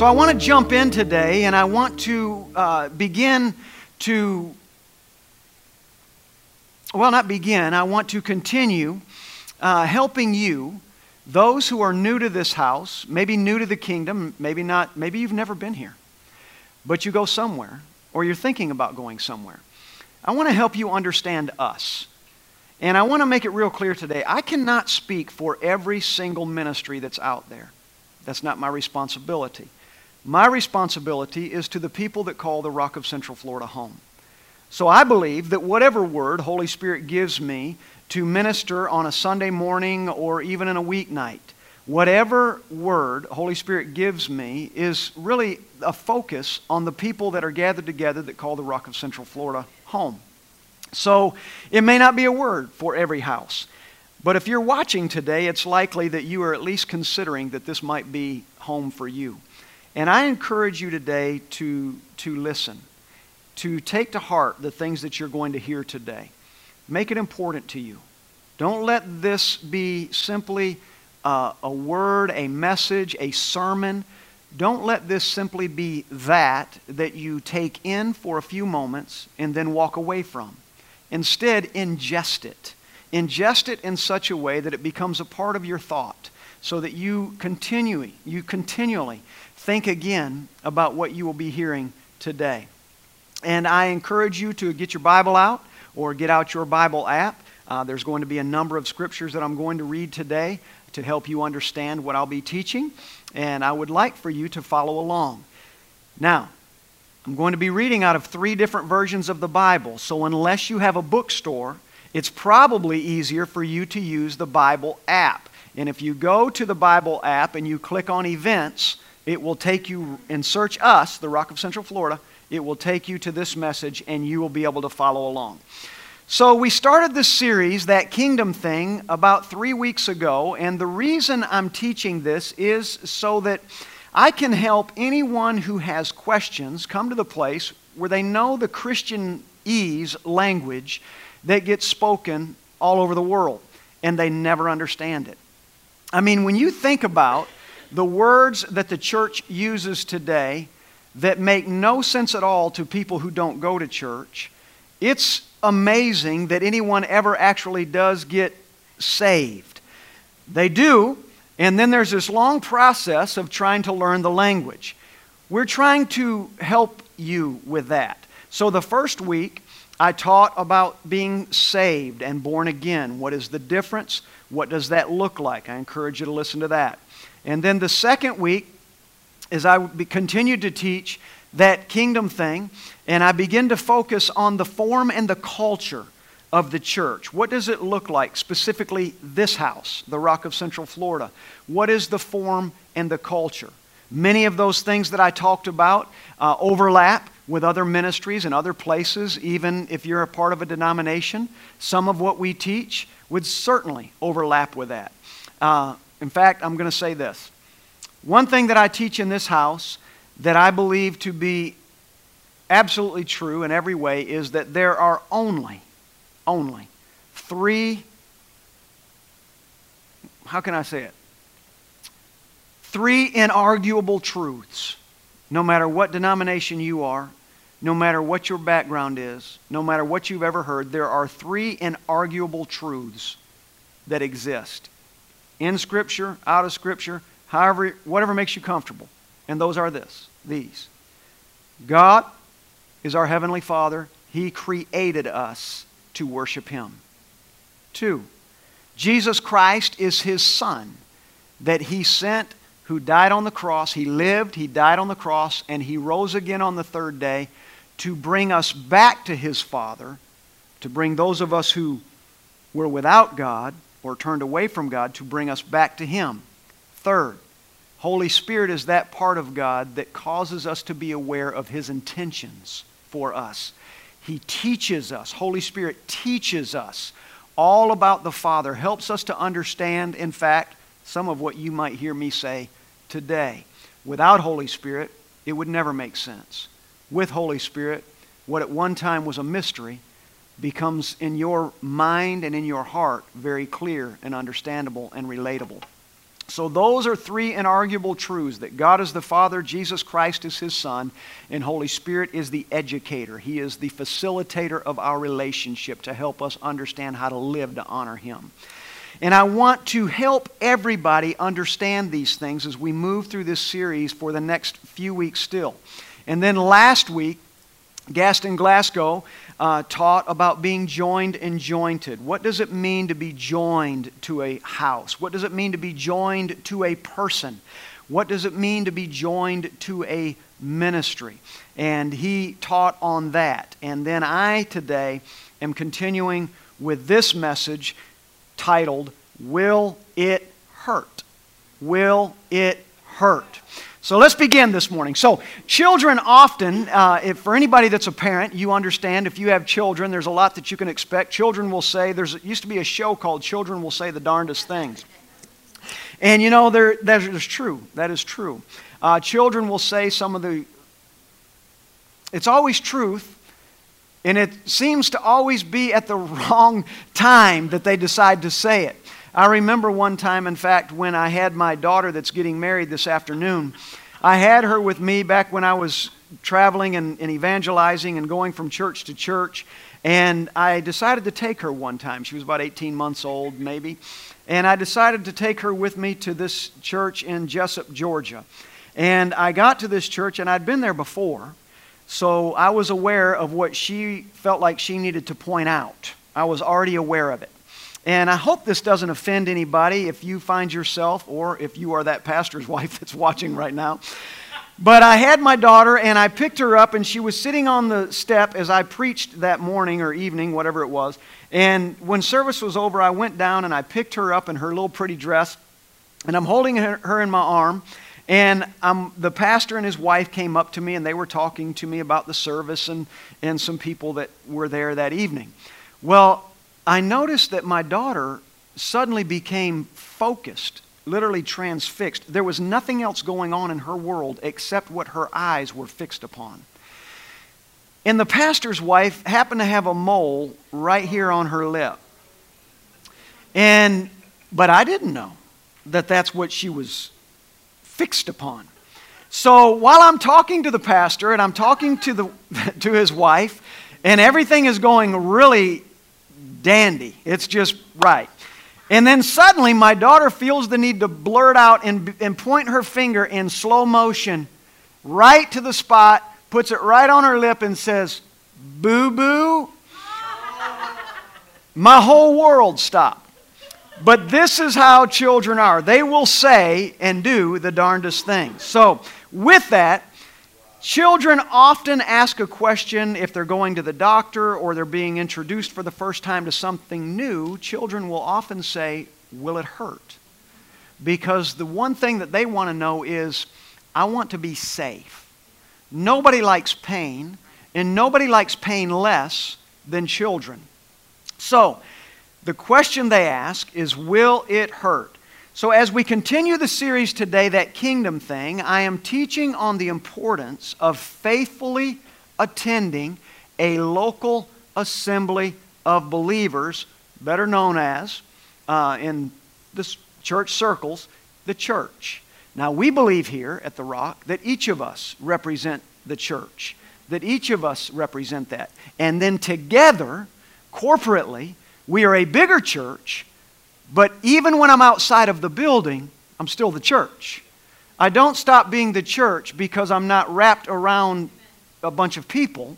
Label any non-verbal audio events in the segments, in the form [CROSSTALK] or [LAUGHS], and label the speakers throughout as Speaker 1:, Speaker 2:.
Speaker 1: So I want to jump in today and I want to uh, begin to, well, not begin, I want to continue uh, helping you, those who are new to this house, maybe new to the kingdom, maybe not, maybe you've never been here, but you go somewhere or you're thinking about going somewhere. I want to help you understand us. And I want to make it real clear today. I cannot speak for every single ministry that's out there. That's not my responsibility. My responsibility is to the people that call the Rock of Central Florida home. So I believe that whatever word Holy Spirit gives me to minister on a Sunday morning or even in a weeknight, whatever word Holy Spirit gives me is really a focus on the people that are gathered together that call the Rock of Central Florida home. So it may not be a word for every house. But if you're watching today, it's likely that you are at least considering that this might be home for you. And I encourage you today to, to listen, to take to heart the things that you're going to hear today. Make it important to you. Don't let this be simply uh, a word, a message, a sermon. Don't let this simply be that that you take in for a few moments and then walk away from. Instead, ingest it. Ingest it in such a way that it becomes a part of your thought so that you continually, you continually think again about what you will be hearing today. And I encourage you to get your Bible out or get out your Bible app. Uh, there's going to be a number of scriptures that I'm going to read today to help you understand what I'll be teaching, and I would like for you to follow along. Now, I'm going to be reading out of three different versions of the Bible, so unless you have a bookstore, it's probably easier for you to use the Bible app. And if you go to the Bible app and you click on events, it will take you and search us, the Rock of Central Florida. It will take you to this message and you will be able to follow along. So, we started this series, that kingdom thing, about three weeks ago. And the reason I'm teaching this is so that I can help anyone who has questions come to the place where they know the Christianese language that gets spoken all over the world and they never understand it. I mean, when you think about the words that the church uses today that make no sense at all to people who don't go to church, it's amazing that anyone ever actually does get saved. They do, and then there's this long process of trying to learn the language. We're trying to help you with that. So the first week, I taught about being saved and born again. What is the difference? What does that look like? I encourage you to listen to that. And then the second week, as I continued to teach that kingdom thing, and I begin to focus on the form and the culture of the church. What does it look like, specifically this house, the Rock of Central Florida? What is the form and the culture? Many of those things that I talked about uh, overlap with other ministries and other places, even if you're a part of a denomination. Some of what we teach would certainly overlap with that. Uh, in fact, I'm going to say this. One thing that I teach in this house that I believe to be absolutely true in every way is that there are only, only three, how can I say it? Three inarguable truths, no matter what denomination you are, no matter what your background is, no matter what you've ever heard, there are three inarguable truths that exist in Scripture, out of Scripture, however, whatever makes you comfortable. And those are this, these. God is our Heavenly Father. He created us to worship Him. Two, Jesus Christ is His Son that He sent who died on the cross. He lived, He died on the cross, and He rose again on the third day to bring us back to his Father, to bring those of us who were without God or turned away from God, to bring us back to him. Third, Holy Spirit is that part of God that causes us to be aware of his intentions for us. He teaches us, Holy Spirit teaches us all about the Father, helps us to understand, in fact, some of what you might hear me say today. Without Holy Spirit, it would never make sense with Holy Spirit, what at one time was a mystery becomes in your mind and in your heart very clear and understandable and relatable. So, those are three inarguable truths that God is the Father, Jesus Christ is His Son, and Holy Spirit is the educator. He is the facilitator of our relationship to help us understand how to live to honor Him. And I want to help everybody understand these things as we move through this series for the next few weeks still. And then last week, Gaston Glasgow uh, taught about being joined and jointed. What does it mean to be joined to a house? What does it mean to be joined to a person? What does it mean to be joined to a ministry? And he taught on that. And then I today am continuing with this message titled, Will It Hurt? Will It Hurt? So let's begin this morning. So, children often, uh, if, for anybody that's a parent, you understand if you have children, there's a lot that you can expect. Children will say, there's used to be a show called Children Will Say the Darndest Things. And you know, that is true. That is true. Uh, children will say some of the, it's always truth, and it seems to always be at the [LAUGHS] wrong time that they decide to say it. I remember one time, in fact, when I had my daughter that's getting married this afternoon. I had her with me back when I was traveling and, and, evangelizing and going from church to church. And I decided to take her one time. She was about 18 months old, maybe. And I decided to take her with me to this church in Jesup, Georgia. And I got to this church, and I'd been there before. So I was aware of what she felt like she needed to point out. I was already aware of it. And I hope this doesn't offend anybody if you find yourself, or if you are that pastor's [LAUGHS] wife that's watching right now. But I had my daughter, and I picked her up, and she was sitting on the step as I preached that morning or evening, whatever it was. And when service was over, I went down and I picked her up in her little pretty dress, and I'm holding her, in my arm. And um, the pastor and his wife came up to me, and they were talking to me about the service and, and some people that were there that evening. Well, I noticed that my daughter suddenly became focused, literally transfixed. There was nothing else going on in her world except what her eyes were fixed upon. And the pastor's wife happened to have a mole right here on her lip. And but I didn't know that that's what she was fixed upon. So while I'm talking to the pastor and I'm talking to the [LAUGHS] to his wife and everything is going really dandy. It's just right. And then suddenly, my daughter feels the need to blurt out and, and point her finger in slow motion right to the spot, puts it right on her lip, and says, Boo boo. My whole world stopped. But this is how children are. They will say and do the darndest things. So, with that, Children often ask a question if they're going to the doctor or they're being introduced for the first time to something new. Children will often say, Will it hurt? Because the one thing that they want to know is, I want to be safe. Nobody likes pain, and nobody likes pain less than children. So, the question they ask is, Will it hurt? So, as we continue the series today, that kingdom thing, I am teaching on the importance of faithfully attending a local assembly of believers, better known as, uh, in the church circles, the church. Now, we believe here at The Rock that each of us represent the church, that each of us represent that. And then together, corporately, we are a bigger church but even when I'm outside of the building, I'm still the church. I don't stop being the church because I'm not wrapped around a bunch of people.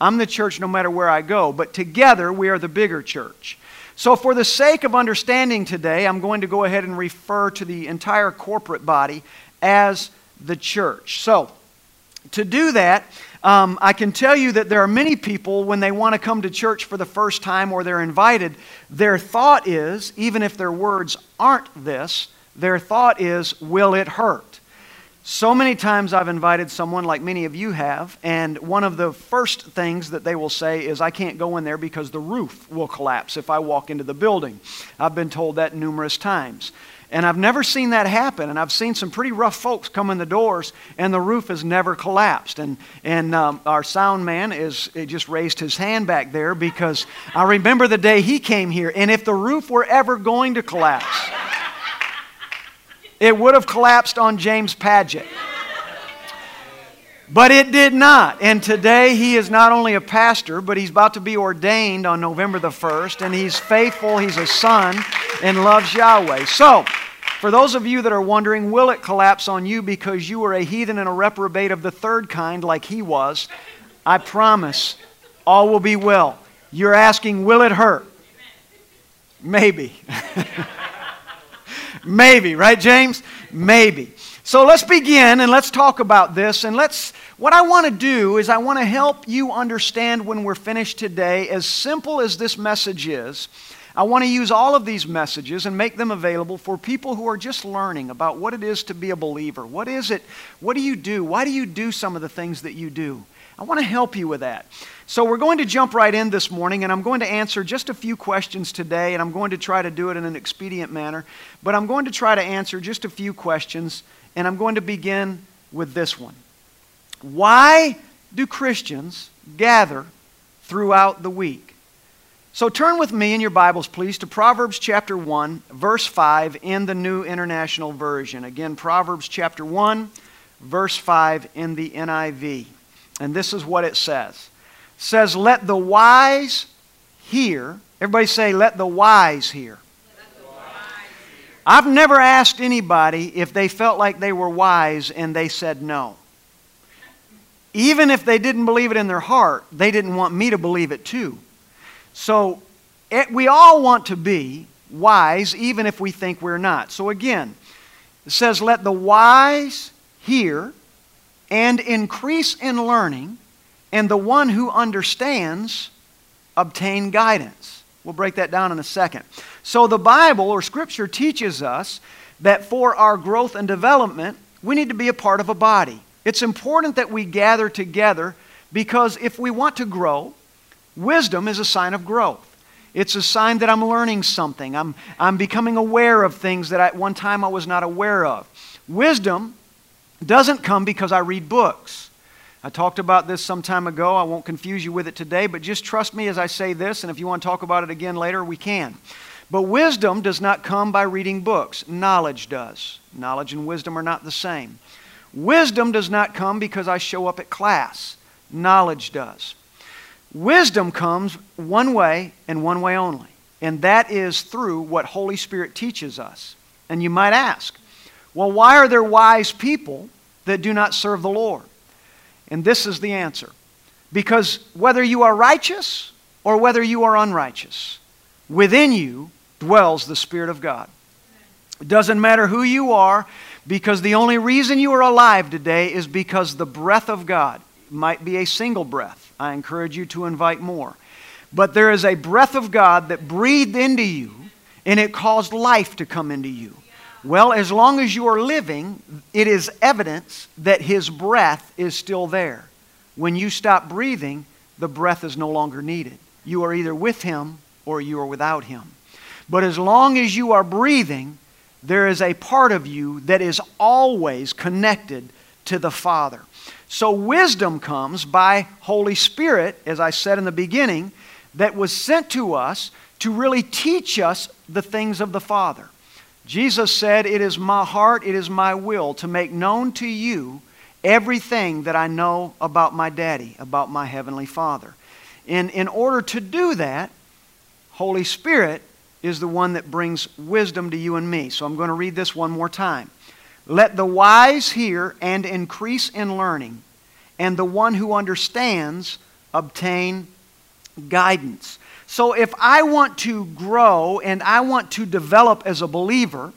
Speaker 1: I'm the church no matter where I go, but together we are the bigger church. So, for the sake of understanding today, I'm going to go ahead and refer to the entire corporate body as the church. So, to do that, um, I can tell you that there are many people, when they want to come to church for the first time or they're invited, their thought is, even if their words aren't this, their thought is, will it hurt? So many times I've invited someone, like many of you have, and one of the first things that they will say is, I can't go in there because the roof will collapse if I walk into the building. I've been told that numerous times. And I've never seen that happen. And I've seen some pretty rough folks come in the doors, and the roof has never collapsed. And, and um, our sound man is just raised his hand back there because I remember the day he came here. And if the roof were ever going to collapse, it would have collapsed on James Paget. But it did not. And today he is not only a pastor, but he's about to be ordained on November the 1st. And he's faithful, he's a son, and loves Yahweh. So, for those of you that are wondering, will it collapse on you because you were a heathen and a reprobate of the third kind like he was? I promise all will be well. You're asking, will it hurt? Maybe. [LAUGHS] Maybe, right, James? Maybe. So let's begin and let's talk about this. And let's, what I want to do is I want to help you understand when we're finished today, as simple as this message is. I want to use all of these messages and make them available for people who are just learning about what it is to be a believer. What is it? What do you do? Why do you do some of the things that you do? I want to help you with that. So, we're going to jump right in this morning, and I'm going to answer just a few questions today, and I'm going to try to do it in an expedient manner. But I'm going to try to answer just a few questions, and I'm going to begin with this one Why do Christians gather throughout the week? So, turn with me in your Bibles, please, to Proverbs chapter 1, verse 5 in the New International Version. Again, Proverbs chapter 1, verse 5 in the NIV. And this is what it says. It says, Let the wise hear. Everybody say, Let the wise hear. I've never asked anybody if they felt like they were wise and they said no. Even if they didn't believe it in their heart, they didn't want me to believe it too. So it, we all want to be wise, even if we think we're not. So again, it says, Let the wise hear and increase in learning, and the one who understands obtain guidance. We'll break that down in a second. So, the Bible or Scripture teaches us that for our growth and development, we need to be a part of a body. It's important that we gather together because if we want to grow, wisdom is a sign of growth. It's a sign that I'm learning something. I'm, I'm becoming aware of things that at one time I was not aware of. Wisdom doesn't come because I read books. I talked about this some time ago. I won't confuse you with it today, but just trust me as I say this, and if you want to talk about it again later, we can. But wisdom does not come by reading books, knowledge does. Knowledge and wisdom are not the same. Wisdom does not come because I show up at class, knowledge does. Wisdom comes one way and one way only, and that is through what Holy Spirit teaches us. And you might ask, well, why are there wise people that do not serve the Lord? And this is the answer. Because whether you are righteous or whether you are unrighteous, within you dwells the Spirit of God. It doesn't matter who you are, because the only reason you are alive today is because the breath of God might be a single breath. I encourage you to invite more. But there is a breath of God that breathed into you, and it caused life to come into you. Well, as long as you are living, it is evidence that His breath is still there. When you stop breathing, the breath is no longer needed. You are either with Him or you are without Him. But as long as you are breathing, there is a part of you that is always connected to the Father. So wisdom comes by Holy Spirit, as I said in the beginning, that was sent to us to really teach us the things of the Father. Jesus said, It is my heart, it is my will to make known to you everything that I know about my daddy, about my heavenly Father. And in order to do that, Holy Spirit is the one that brings wisdom to you and me. So I'm going to read this one more time. Let the wise hear and increase in learning, and the one who understands obtain guidance. So if I want to grow and I want to develop as a believer,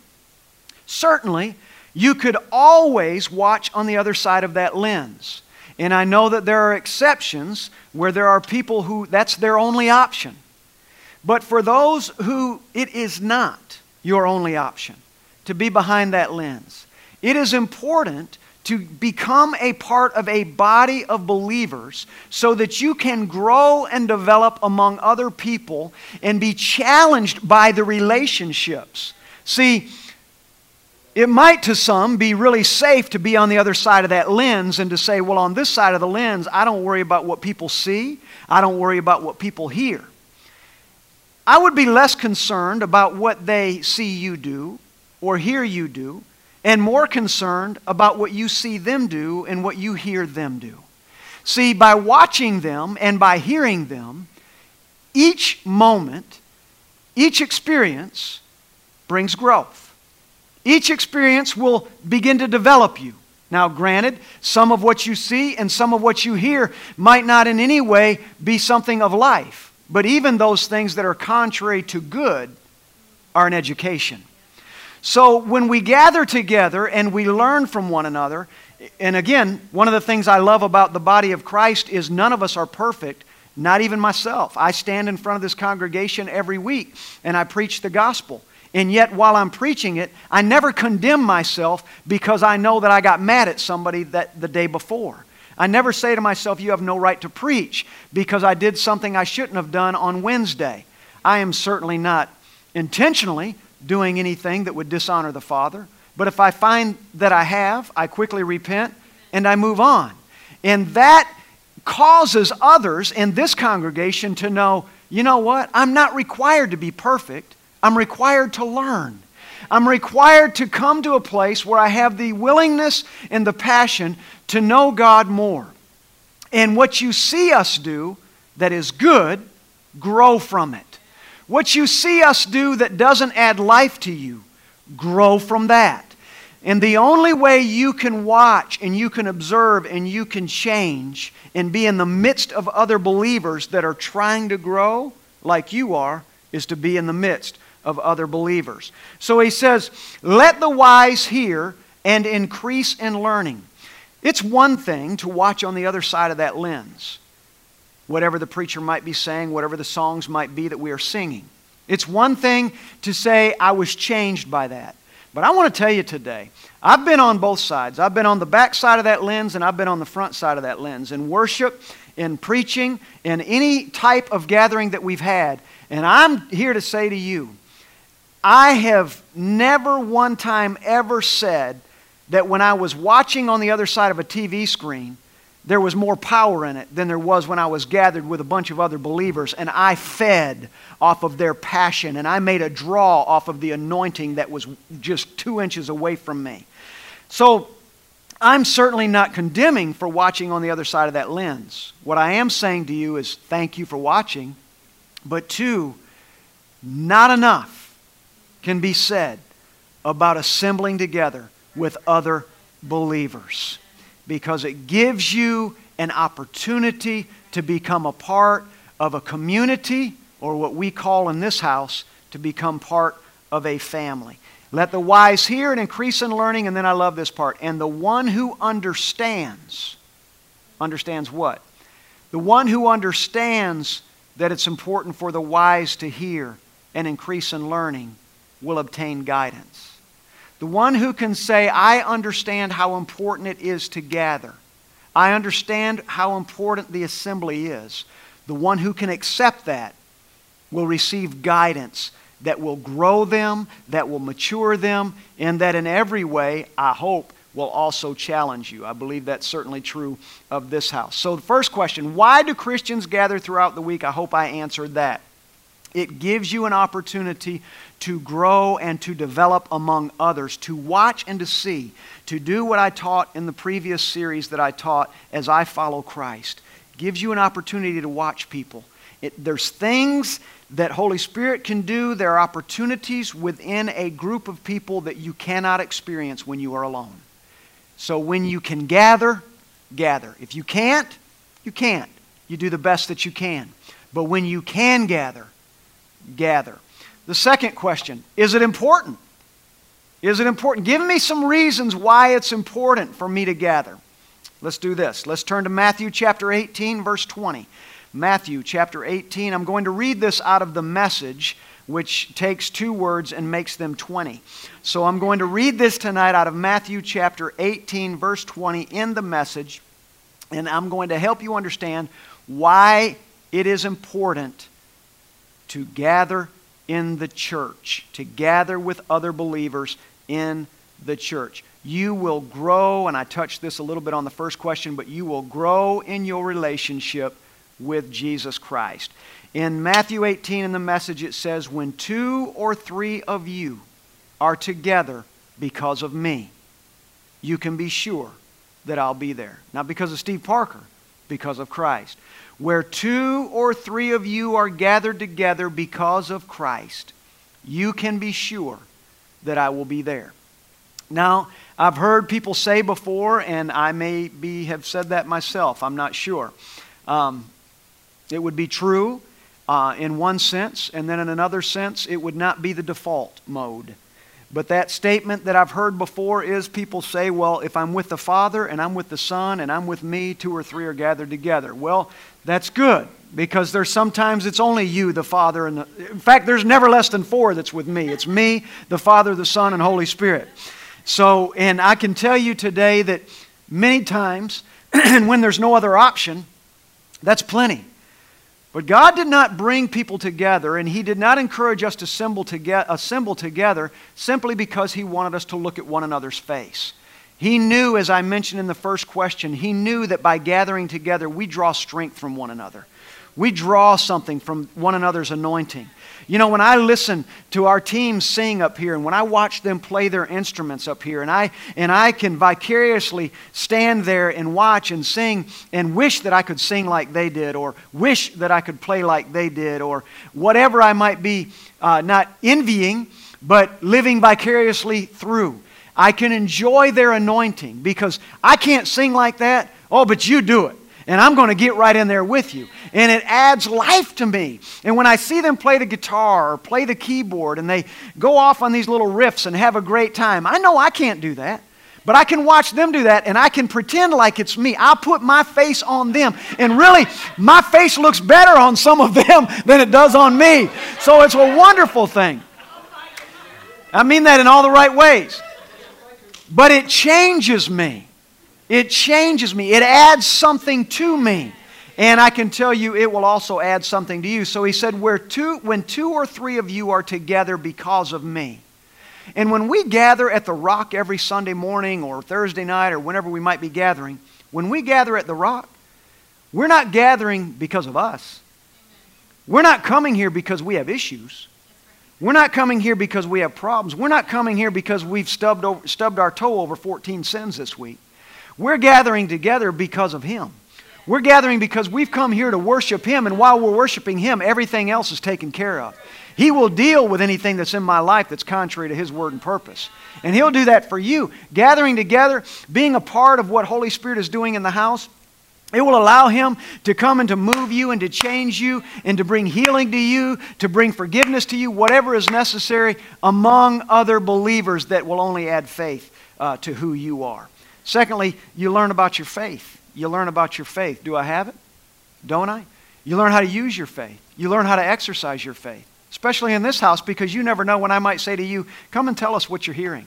Speaker 1: certainly you could always watch on the other side of that lens. And I know that there are exceptions where there are people who that's their only option. But for those who it is not your only option to be behind that lens, it is important to become a part of a body of believers so that you can grow and develop among other people and be challenged by the relationships. See, it might to some be really safe to be on the other side of that lens and to say, well, on this side of the lens, I don't worry about what people see, I don't worry about what people hear. I would be less concerned about what they see you do or hear you do and more concerned about what you see them do and what you hear them do. See, by watching them and by hearing them, each moment, each experience brings growth. Each experience will begin to develop you. Now, granted, some of what you see and some of what you hear might not in any way be something of life, but even those things that are contrary to good are an education. So, when we gather together and we learn from one another, and again, one of the things I love about the body of Christ is none of us are perfect, not even myself. I stand in front of this congregation every week and I preach the gospel. And yet, while I'm preaching it, I never condemn myself because I know that I got mad at somebody that the day before. I never say to myself, You have no right to preach because I did something I shouldn't have done on Wednesday. I am certainly not intentionally doing anything that would dishonor the Father. But if I find that I have, I quickly repent and I move on. And that causes others in this congregation to know you know what? I'm not required to be perfect, I'm required to learn. I'm required to come to a place where I have the willingness and the passion to know God more. And what you see us do that is good, grow from it. What you see us do that doesn't add life to you, grow from that. And the only way you can watch and you can observe and you can change and be in the midst of other believers that are trying to grow like you are is to be in the midst of other believers. So he says, Let the wise hear and increase in learning. It's one thing to watch on the other side of that lens whatever the preacher might be saying, whatever the songs might be that we are singing. It's one thing to say, I was changed by that. But I want to tell you today, I've been on both sides. I've been on the back side of that lens and I've been on the front side of that lens. In worship, in preaching, in any type of gathering that we've had. And I'm here to say to you, I have never one time ever said that when I was watching on the other side of a TV screen, there was more power in it than there was when I was gathered with a bunch of other believers and I fed off of their passion and I made a draw off of the anointing that was just two inches away from me. So I'm certainly not condemning for watching on the other side of that lens. What I am saying to you is thank you for watching, but two, not enough can be said about assembling together with other believers because it gives you an opportunity to become a part of a community, or what we call in this house, to become part of a family. Let the wise hear and increase in learning, and then I love this part. And the one who understands, understands what? The one who understands that it's important for the wise to hear and increase in learning will obtain guidance. The one who can say, I understand how important it is to gather. I understand how important the assembly is. The one who can accept that will receive guidance that will grow them, that will mature them, and that in every way, I hope, will also challenge you. I believe that's certainly true of this house. So, the first question why do Christians gather throughout the week? I hope I answered that. It gives you an opportunity to grow and to develop among others, to watch and to see, to do what I taught in the previous series that I taught as I follow Christ. Gives you an opportunity to watch people. It, there's things that Holy Spirit can do, there are opportunities within a group of people that you cannot experience when you are alone. So when you can gather, gather. If you can't, you can't. You do the best that you can. But when you can gather, gather. The second question is it important? Is it important? Give me some reasons why it's important for me to gather. Let's do this. Let's turn to Matthew chapter 18, verse 20. Matthew chapter 18. I'm going to read this out of the message, which takes two words and makes them 20. So I'm going to read this tonight out of Matthew chapter 18, verse 20 in the message, and I'm going to help you understand why it is important to gather in the church, to gather with other believers in the church. You will grow, and I touched this a little bit on the first question, but you will grow in your relationship with Jesus Christ. In Matthew 18 in the message, it says, When two or three of you are together because of me, you can be sure that I'll be there. Not because of Steve Parker, because of Christ. Where two or three of you are gathered together because of Christ, you can be sure that I will be there. Now, I've heard people say before, and I may be, have said that myself, I'm not sure. Um, it would be true uh, in one sense, and then in another sense, it would not be the default mode. But that statement that I've heard before is people say, well, if I'm with the Father and I'm with the Son and I'm with me, two or three are gathered together. Well, that's good because there's sometimes it's only you, the Father, and the, in fact, there's never less than four that's with me. It's me, the Father, the Son, and Holy Spirit. So, and I can tell you today that many times, [CLEARS THROAT] and when there's no other option, that's plenty. But God did not bring people together, and He did not encourage us to assemble, assemble together simply because He wanted us to look at one another's face. He knew, as I mentioned in the first question, He knew that by gathering together, we draw strength from one another. We draw something from one another's anointing. You know, when I listen to our team sing up here and when I watch them play their instruments up here and I, and I can vicariously stand there and watch and sing and wish that I could sing like they did or wish that I could play like they did or whatever I might be uh, not envying but living vicariously through. I can enjoy their anointing because I can't sing like that. Oh, but you do it. And I'm going to get right in there with you. And it adds life to me. And when I see them play the guitar or play the keyboard and they go off on these little riffs and have a great time, I know I can't do that. But I can watch them do that and I can pretend like it's me. I'll put my face on them. And really, my face looks better on some of [LAUGHS] them than it does on me. So it's a wonderful thing. I mean that in all the right ways. But it changes me. It changes me. It adds something to me. And I can tell you it will also add something to you. So he said, Where two, when two or three of you are together because of me. And when we gather at the rock every Sunday morning or Thursday night or whenever we might be gathering, when we gather at the rock, we're not gathering because of us. We're not coming here because we have issues. We're not coming here because we have problems. We're not coming here because we've stubbed, over, stubbed our toe over 14 sins this week. We're gathering together because of Him. We're gathering because we've come here to worship Him, and while we're worshiping Him, everything else is taken care of. He will deal with anything that's in my life that's contrary to His word and purpose. And He'll do that for you. Gathering together, being a part of what Holy Spirit is doing in the house, it will allow Him to come and to move you and to change you and to bring healing to you, to bring forgiveness to you, whatever is necessary among other believers that will only add faith uh, to who you are. Secondly, you learn about your faith. You learn about your faith. Do I have it? Don't I? You learn how to use your faith. You learn how to exercise your faith, especially in this house because you never know when I might say to you, Come and tell us what you're hearing.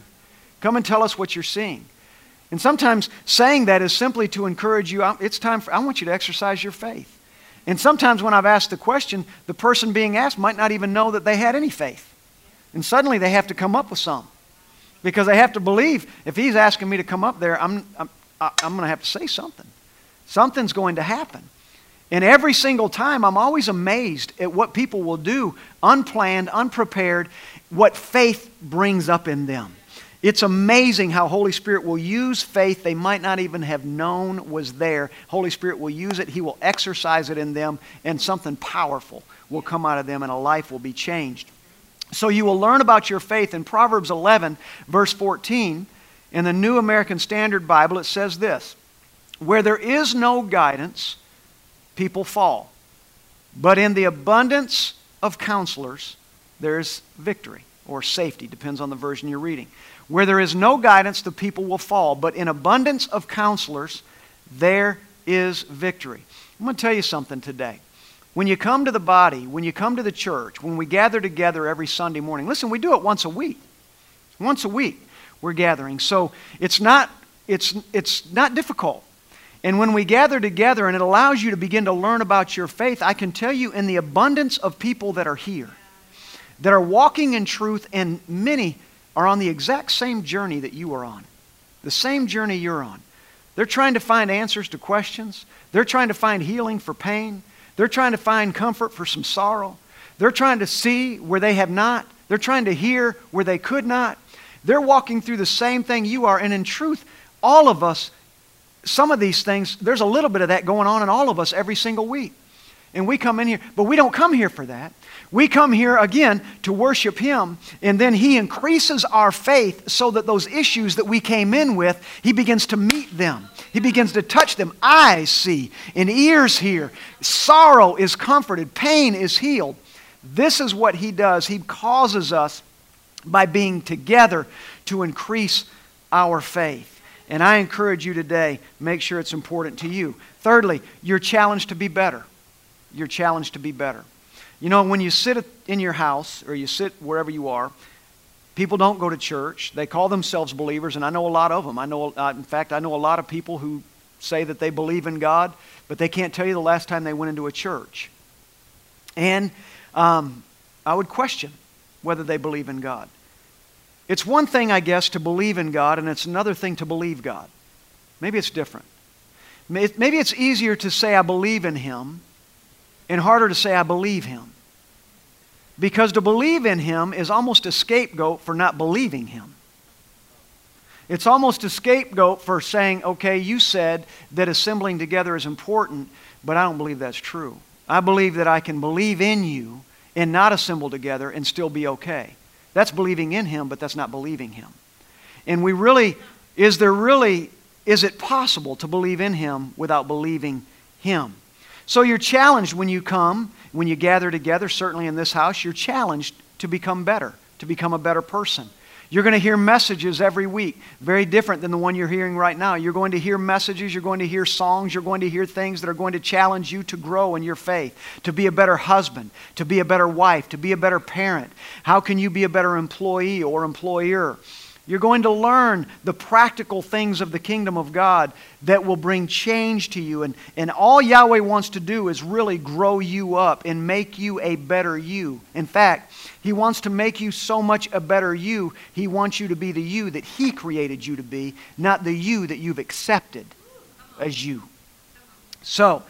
Speaker 1: Come and tell us what you're seeing. And sometimes saying that is simply to encourage you, it's time for, I want you to exercise your faith. And sometimes when I've asked the question, the person being asked might not even know that they had any faith. And suddenly they have to come up with some because they have to believe if he's asking me to come up there, I'm, I'm, I'm going to have to say something. Something's going to happen. And every single time, I'm always amazed at what people will do, unplanned, unprepared, what faith brings up in them. It's amazing how Holy Spirit will use faith they might not even have known was there. Holy Spirit will use it, He will exercise it in them, and something powerful will come out of them, and a life will be changed. So you will learn about your faith in Proverbs 11, verse 14. In the New American Standard Bible, it says this Where there is no guidance, people fall. But in the abundance of counselors, there's victory or safety, depends on the version you're reading. Where there is no guidance, the people will fall. But in abundance of counselors, there is victory. I'm going to tell you something today. When you come to the body, when you come to the church, when we gather together every Sunday morning, listen, we do it once a week. Once a week we're gathering. So it's not, it's, it's not difficult. And when we gather together and it allows you to begin to learn about your faith, I can tell you in the abundance of people that are here, that are walking in truth, and many are on the exact same journey that you are on, the same journey you're on. They're trying to find answers to questions, they're trying to find healing for pain. They're trying to find comfort for some sorrow. They're trying to see where they have not. They're trying to hear where they could not. They're walking through the same thing you are. And in truth, all of us, some of these things, there's a little bit of that going on in all of us every single week. And we come in here, but we don't come here for that. We come here again to worship Him, and then He increases our faith so that those issues that we came in with, He begins to meet them. He begins to touch them. Eyes see and ears hear. Sorrow is comforted, pain is healed. This is what He does. He causes us, by being together, to increase our faith. And I encourage you today, make sure it's important to you. Thirdly, you're challenged to be better. You're challenged to be better. You know, when you sit in your house or you sit wherever you are, people don't go to church. They call themselves believers, and I know a lot of them. I know, uh, in fact, I know a lot of people who say that they believe in God, but they can't tell you the last time they went into a church. And um, I would question whether they believe in God. It's one thing, I guess, to believe in God, and it's another thing to believe God. Maybe it's different. Maybe it's easier to say, I believe in Him, and harder to say, I believe Him. Because to believe in Him is almost a scapegoat for not believing Him. It's almost a scapegoat for saying, okay, you said that assembling together is important, but I don't believe that's true. I believe that I can believe in you and not assemble together and still be okay. That's believing in Him, but that's not believing Him. And we really, is there really, is it possible to believe in Him without believing Him? So you're challenged when you come, when you gather together, certainly in this house, you're challenged to become better, to become a better person. You're going to hear messages every week, very different than the one you're hearing right now. You're going to hear messages, you're going to hear songs, you're going to hear things that are going to challenge you to grow in your faith, to be a better husband, to be a better wife, to be a better parent. How can you be a better employee or employer? You're going to learn the practical things of the kingdom of God that will bring change to you. And, and all Yahweh wants to do is really grow you up and make you a better you. In fact, He wants to make you so much a better you, He wants you to be the you that He created you to be, not the you that you've accepted as you. So,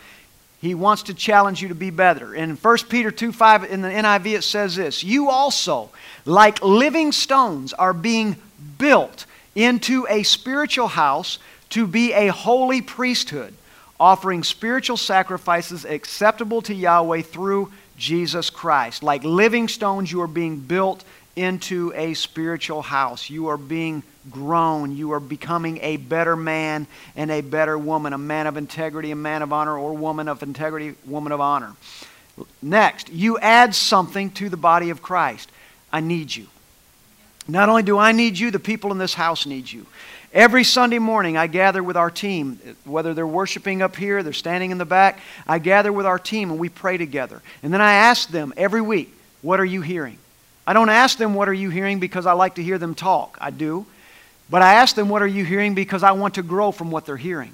Speaker 1: he wants to challenge you to be better. In 1 Peter 2 5 in the NIV, it says this You also, like living stones, are being built into a spiritual house to be a holy priesthood, offering spiritual sacrifices acceptable to Yahweh through Jesus Christ. Like living stones, you are being built into a spiritual house. You are being grown. You are becoming a better man and a better woman, a man of integrity, a man of honor, or woman of integrity, woman of honor. Next, you add something to the body of Christ. I need you. Not only do I need you, the people in this house need you. Every Sunday morning, I gather with our team, whether they're worshiping up here, they're standing in the back. I gather with our team and we pray together. And then I ask them every week, What are you hearing? I don't ask them, What are you hearing? because I like to hear them talk. I do. But I ask them, What are you hearing? because I want to grow from what they're hearing.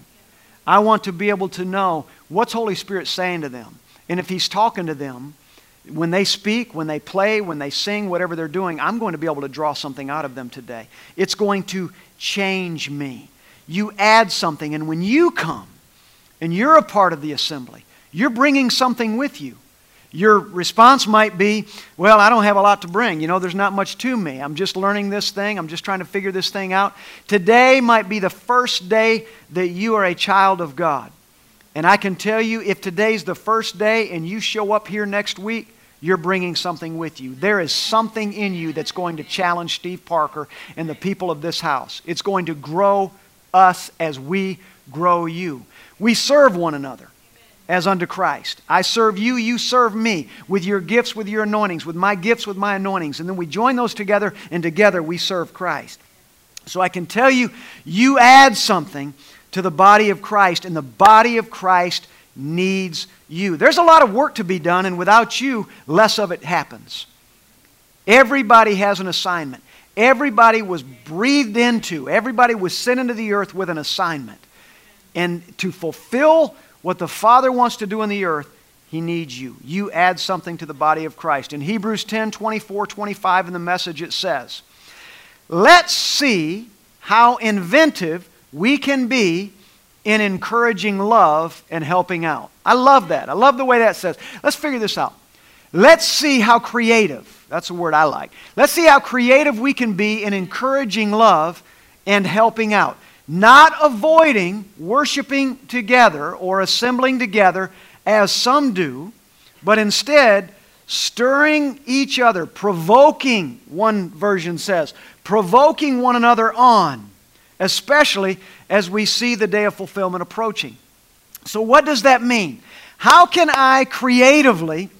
Speaker 1: I want to be able to know what's Holy Spirit saying to them. And if He's talking to them, when they speak, when they play, when they sing, whatever they're doing, I'm going to be able to draw something out of them today. It's going to change me. You add something, and when you come and you're a part of the assembly, you're bringing something with you. Your response might be, Well, I don't have a lot to bring. You know, there's not much to me. I'm just learning this thing. I'm just trying to figure this thing out. Today might be the first day that you are a child of God. And I can tell you, if today's the first day and you show up here next week, you're bringing something with you. There is something in you that's going to challenge Steve Parker and the people of this house. It's going to grow us as we grow you. We serve one another as unto Christ. I serve you, you serve me with your gifts, with your anointings, with my gifts, with my anointings. And then we join those together, and together we serve Christ. So I can tell you, you add something to the body of Christ, and the body of Christ needs you. There's a lot of work to be done, and without you, less of it happens. Everybody has an assignment. Everybody was breathed into, everybody was sent into the earth with an assignment. And to fulfill what the Father wants to do in the earth, He needs you. You add something to the body of Christ. In Hebrews 10 24, 25, in the message, it says, Let's see how inventive we can be in encouraging love and helping out. I love that. I love the way that says. Let's figure this out. Let's see how creative, that's a word I like. Let's see how creative we can be in encouraging love and helping out. not avoiding worshiping together or assembling together as some do, but instead stirring each other, provoking, one version says, provoking one another on, especially as we see the day of fulfillment approaching. So, what does that mean? How can I creatively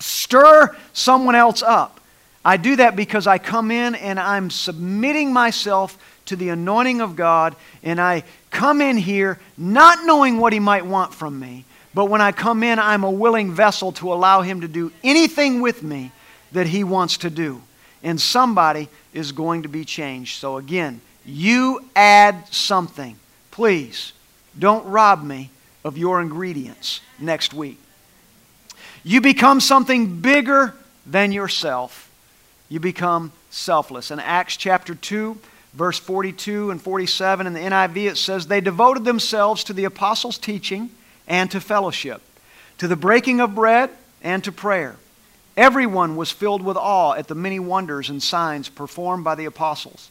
Speaker 1: stir someone else up? I do that because I come in and I'm submitting myself to the anointing of God, and I come in here not knowing what He might want from me, but when I come in, I'm a willing vessel to allow Him to do anything with me that He wants to do. And somebody is going to be changed. So, again, you add something. Please don't rob me of your ingredients next week. You become something bigger than yourself. You become selfless. In Acts chapter 2, verse 42 and 47 in the NIV, it says, They devoted themselves to the apostles' teaching and to fellowship, to the breaking of bread and to prayer. Everyone was filled with awe at the many wonders and signs performed by the apostles.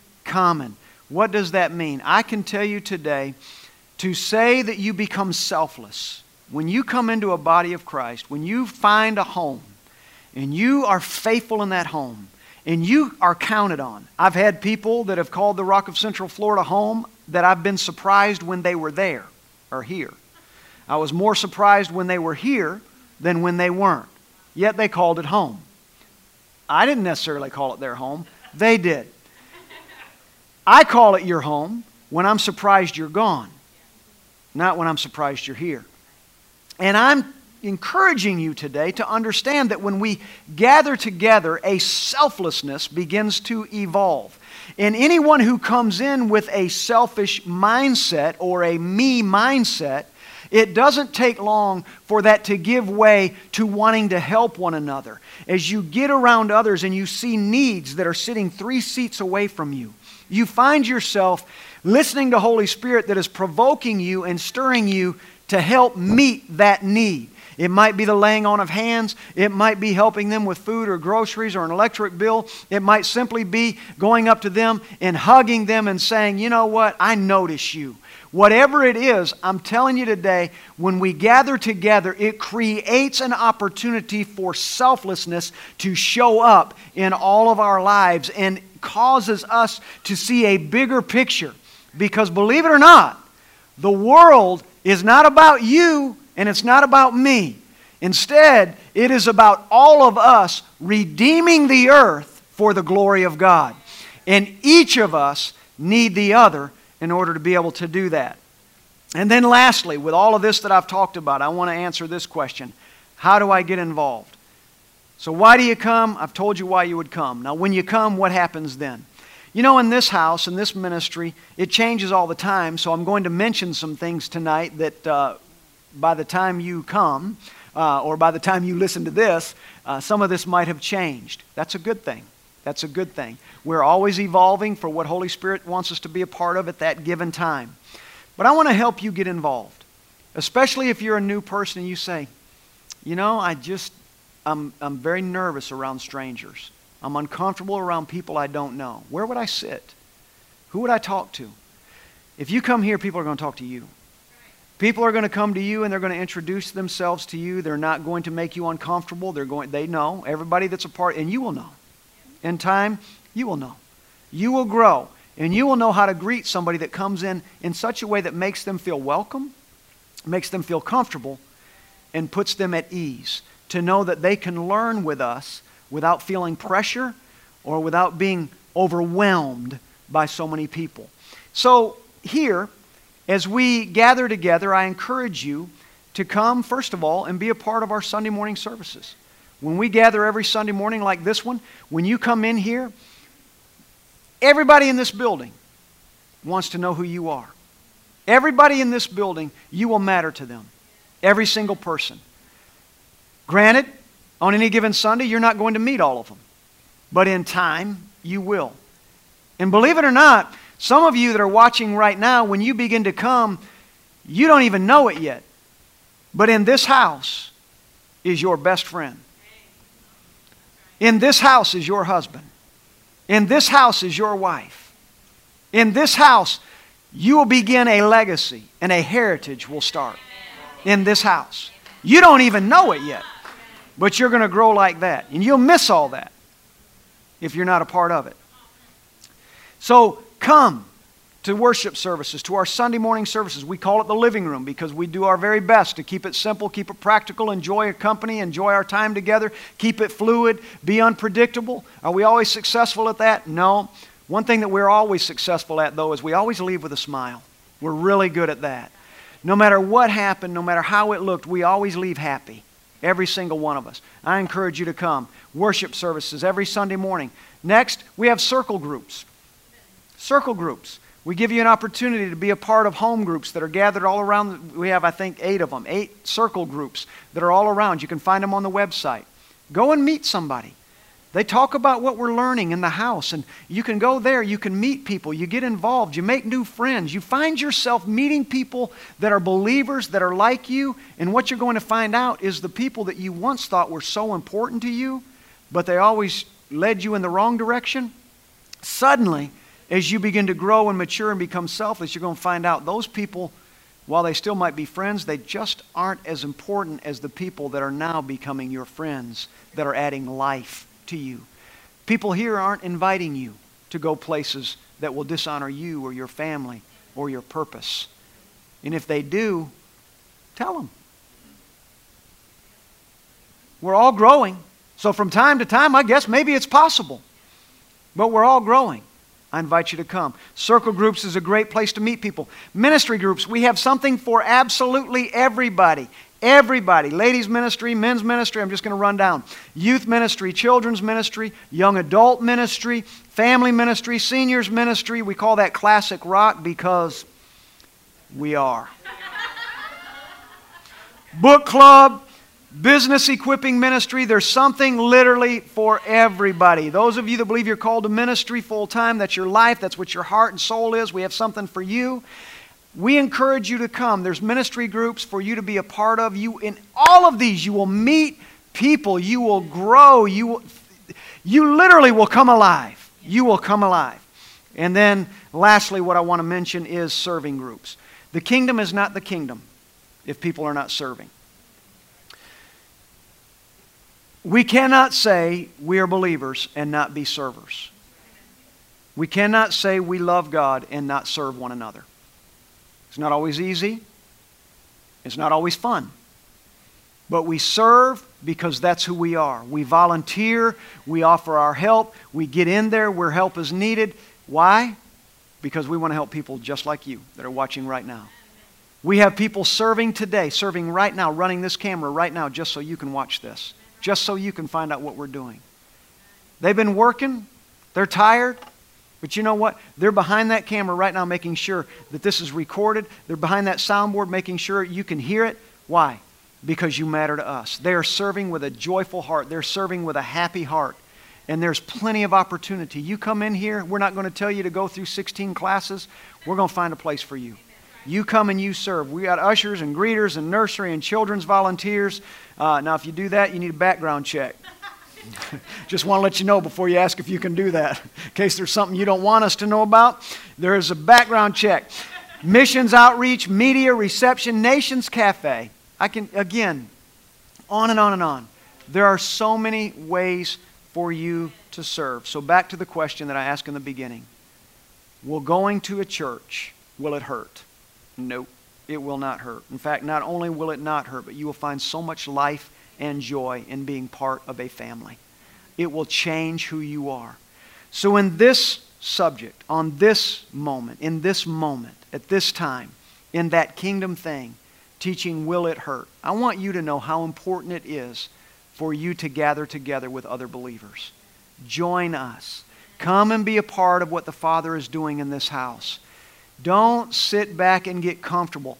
Speaker 1: common. What does that mean? I can tell you today to say that you become selfless, when you come into a body of Christ, when you find a home and you are faithful in that home, and you are counted on. I've had people that have called the Rock of Central Florida home that I've been surprised when they were there or here. I was more surprised when they were here than when they weren't. Yet they called it home. I didn't necessarily call it their home, they did. I call it your home when I'm surprised you're gone, not when I'm surprised you're here. And I'm encouraging you today to understand that when we gather together, a selflessness begins to evolve. And anyone who comes in with a selfish mindset or a me mindset, it doesn't take long for that to give way to wanting to help one another. As you get around others and you see needs that are sitting three seats away from you, you find yourself listening to Holy Spirit that is provoking you and stirring you to help meet that need. It might be the laying on of hands. It might be helping them with food or groceries or an electric bill. It might simply be going up to them and hugging them and saying, You know what? I notice you. Whatever it is, I'm telling you today, when we gather together, it creates an opportunity for selflessness to show up in all of our lives and causes us to see a bigger picture. Because believe it or not, the world is not about you, and it's not about me. Instead, it is about all of us redeeming the earth for the glory of God. And each of us need the other in order to be able to do that. And then, lastly, with all of this that I've talked about, I want to answer this question How do I get involved? So, why do you come? I've told you why you would come. Now, when you come, what happens then? You know, in this house, in this ministry, it changes all the time, so I'm going to mention some things tonight that uh, by the time you come, uh, or by the time you listen to this, uh, some of this might have changed. That's a good thing. That's a good thing. We're always evolving for what Holy Spirit wants us to be a part of at that given time. But I want to help you get involved, especially if you're a new person and you say, you know, I just, I'm, I'm very nervous around strangers. I'm uncomfortable around people I don't know. Where would I sit? Who would I talk to? If you come here, people are going to talk to you. People are going to come to you and they're going to introduce themselves to you. They're not going to make you uncomfortable. They're going, they know everybody that's a part, and you will know. In time, you will know. You will grow, and you will know how to greet somebody that comes in in such a way that makes them feel welcome, makes them feel comfortable, and puts them at ease. To know that they can learn with us without feeling pressure or without being overwhelmed by so many people. So, here, as we gather together, I encourage you to come, first of all, and be a part of our Sunday morning services. When we gather every Sunday morning like this one, when you come in here, everybody in this building wants to know who you are. Everybody in this building, you will matter to them. Every single person. Granted, on any given Sunday, you're not going to meet all of them. But in time, you will. And believe it or not, some of you that are watching right now, when you begin to come, you don't even know it yet. But in this house is your best friend. In this house is your husband. In this house is your wife. In this house, you will begin a legacy and a heritage will start in this house. You don't even know it yet, but you're going to grow like that. And you'll miss all that if you're not a part of it. So come to worship services, to our Sunday morning services. We call it the living room because we do our very best to keep it simple, keep it practical, enjoy a company, enjoy our time together, keep it fluid, be unpredictable. Are we always successful at that? No. One thing that we're always successful at, though, is we always leave with a smile. We're really good at that. No matter what happened, no matter how it looked, we always leave happy. Every single one of us. I encourage you to come. Worship services every Sunday morning. Next, we have circle groups. Circle groups. We give you an opportunity to be a part of home groups that are gathered all around. We have, I think, eight of them, eight circle groups that are all around. You can find them on the website. Go and meet somebody. They talk about what we're learning in the house, and you can go there, you can meet people, you get involved, you make new friends, you find yourself meeting people that are believers, that are like you, and what you're going to find out is the people that you once thought were so important to you, but they always led you in the wrong direction. Suddenly, as you begin to grow and mature and become selfless, you're going to find out those people, while they still might be friends, they just aren't as important as the people that are now becoming your friends, that are adding life to you. People here aren't inviting you to go places that will dishonor you or your family or your purpose. And if they do, tell them. We're all growing. So from time to time, I guess maybe it's possible. But we're all growing. I invite you to come. Circle groups is a great place to meet people. Ministry groups, we have something for absolutely everybody. Everybody. Ladies' ministry, men's ministry, I'm just going to run down. Youth ministry, children's ministry, young adult ministry, family ministry, seniors ministry. We call that classic rock because we are. Book club, Business equipping ministry, there's something literally for everybody. Those of you that believe you're called to ministry full time, that's your life, that's what your heart and soul is, we have something for you. We encourage you to come. There's ministry groups for you to be a part of. You in all of these you will meet people, you will grow, you will, you literally will come alive. You will come alive. And then lastly what I want to mention is serving groups. The kingdom is not the kingdom if people are not serving. We cannot say we are believers and not be servers. We cannot say we love God and not serve one another. It's not always easy, it's not always fun. But we serve because that's who we are. We volunteer, we offer our help, we get in there where help is needed. Why? Because we want to help people just like you that are watching right now. We have people serving today, serving right now, running this camera right now just so you can watch this just so you can find out what we're doing. They've been working, they're tired, but you know what? They're behind that camera right now making sure that this is recorded. They're behind that soundboard making sure you can hear it. Why? Because you matter to us. They are serving with a joyful heart, they're serving with a happy heart. And there's plenty of opportunity. You come in here, we're not going to tell you to go through 16 classes. We're going to find a place for you. You come and you serve. We got ushers and greeters and nursery and children's volunteers. Uh, now, if you do that, you need a background check. [LAUGHS] Just want to let you know before you ask if you can do that. In case there's something you don't want us to know about, there is a background check. Missions outreach, media, reception, Nations Cafe. I can, again, on and on and on. There are so many ways for you to serve. So, back to the question that I asked in the beginning Will going to a church, will it hurt? Nope, it will not hurt. In fact, not only will it not hurt, but you will find so much life and joy in being part of a family. It will change who you are. So, in this subject, on this moment, in this moment, at this time, in that kingdom thing, teaching Will It Hurt, I want you to know how important it is for you to gather together with other believers. Join us. Come and be a part of what the Father is doing in this house. Don't sit back and get comfortable.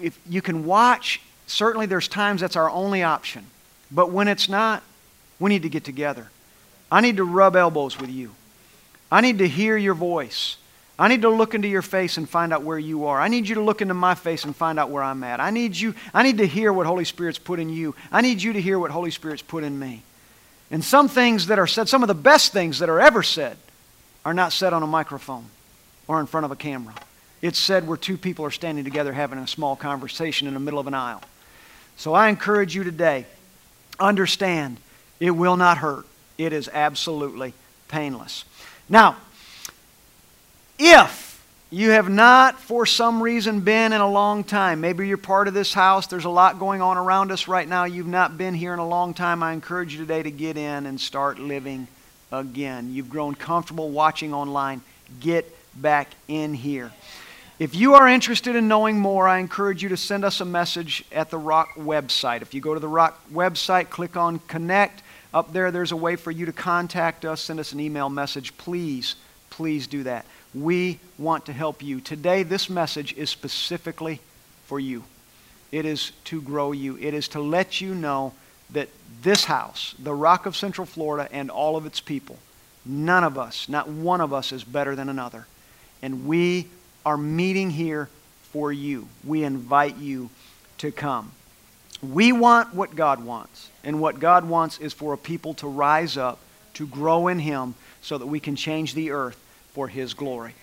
Speaker 1: If you can watch, certainly there's times that's our only option. But when it's not, we need to get together. I need to rub elbows with you. I need to hear your voice. I need to look into your face and find out where you are. I need you to look into my face and find out where I'm at. I need you I need to hear what Holy Spirit's put in you. I need you to hear what Holy Spirit's put in me. And some things that are said, some of the best things that are ever said are not said on a microphone or in front of a camera. It's said where two people are standing together having a small conversation in the middle of an aisle. So I encourage you today, understand it will not hurt. It is absolutely painless. Now, if you have not, for some reason, been in a long time, maybe you're part of this house, there's a lot going on around us right now, you've not been here in a long time, I encourage you today to get in and start living again. You've grown comfortable watching online. Get back in here. If you are interested in knowing more, I encourage you to send us a message at the Rock website. If you go to the Rock website, click on Connect. Up there, there's a way for you to contact us, send us an email message. Please, please do that. We want to help you. Today, this message is specifically for you. It is to grow you, it is to let you know that this house, the Rock of Central Florida, and all of its people, none of us, not one of us, is better than another. And we are meeting here for you. We invite you to come. We want what God wants. And what God wants is for a people to rise up, to grow in Him, so that we can change the earth for His glory.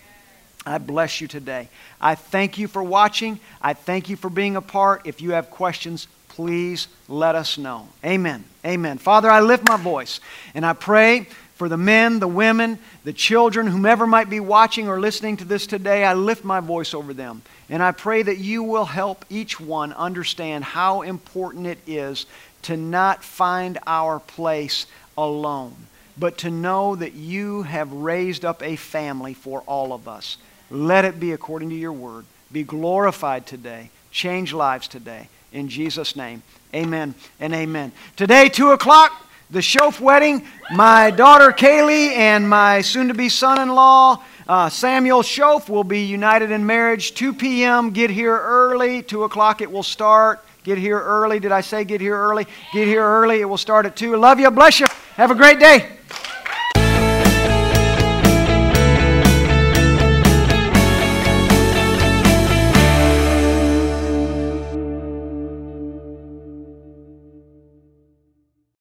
Speaker 1: I bless you today. I thank you for watching. I thank you for being a part. If you have questions, please let us know. Amen. Amen. Father, I lift my voice and I pray for the men, the women, the children, whomever might be watching or listening to this today. I lift my voice over them. And I pray that you will help each one understand how important it is to not find our place alone, but to know that you have raised up a family for all of us. Let it be according to your word. Be glorified today. Change lives today. In Jesus' name, amen and amen. Today, 2 o'clock, the Shof wedding. My daughter Kaylee and my soon to be son in law, uh, Samuel Shof, will be united in marriage. 2 p.m. Get here early. 2 o'clock it will start. Get here early. Did I say get here early? Get here early. It will start at 2. Love you. Bless you. Have a great day.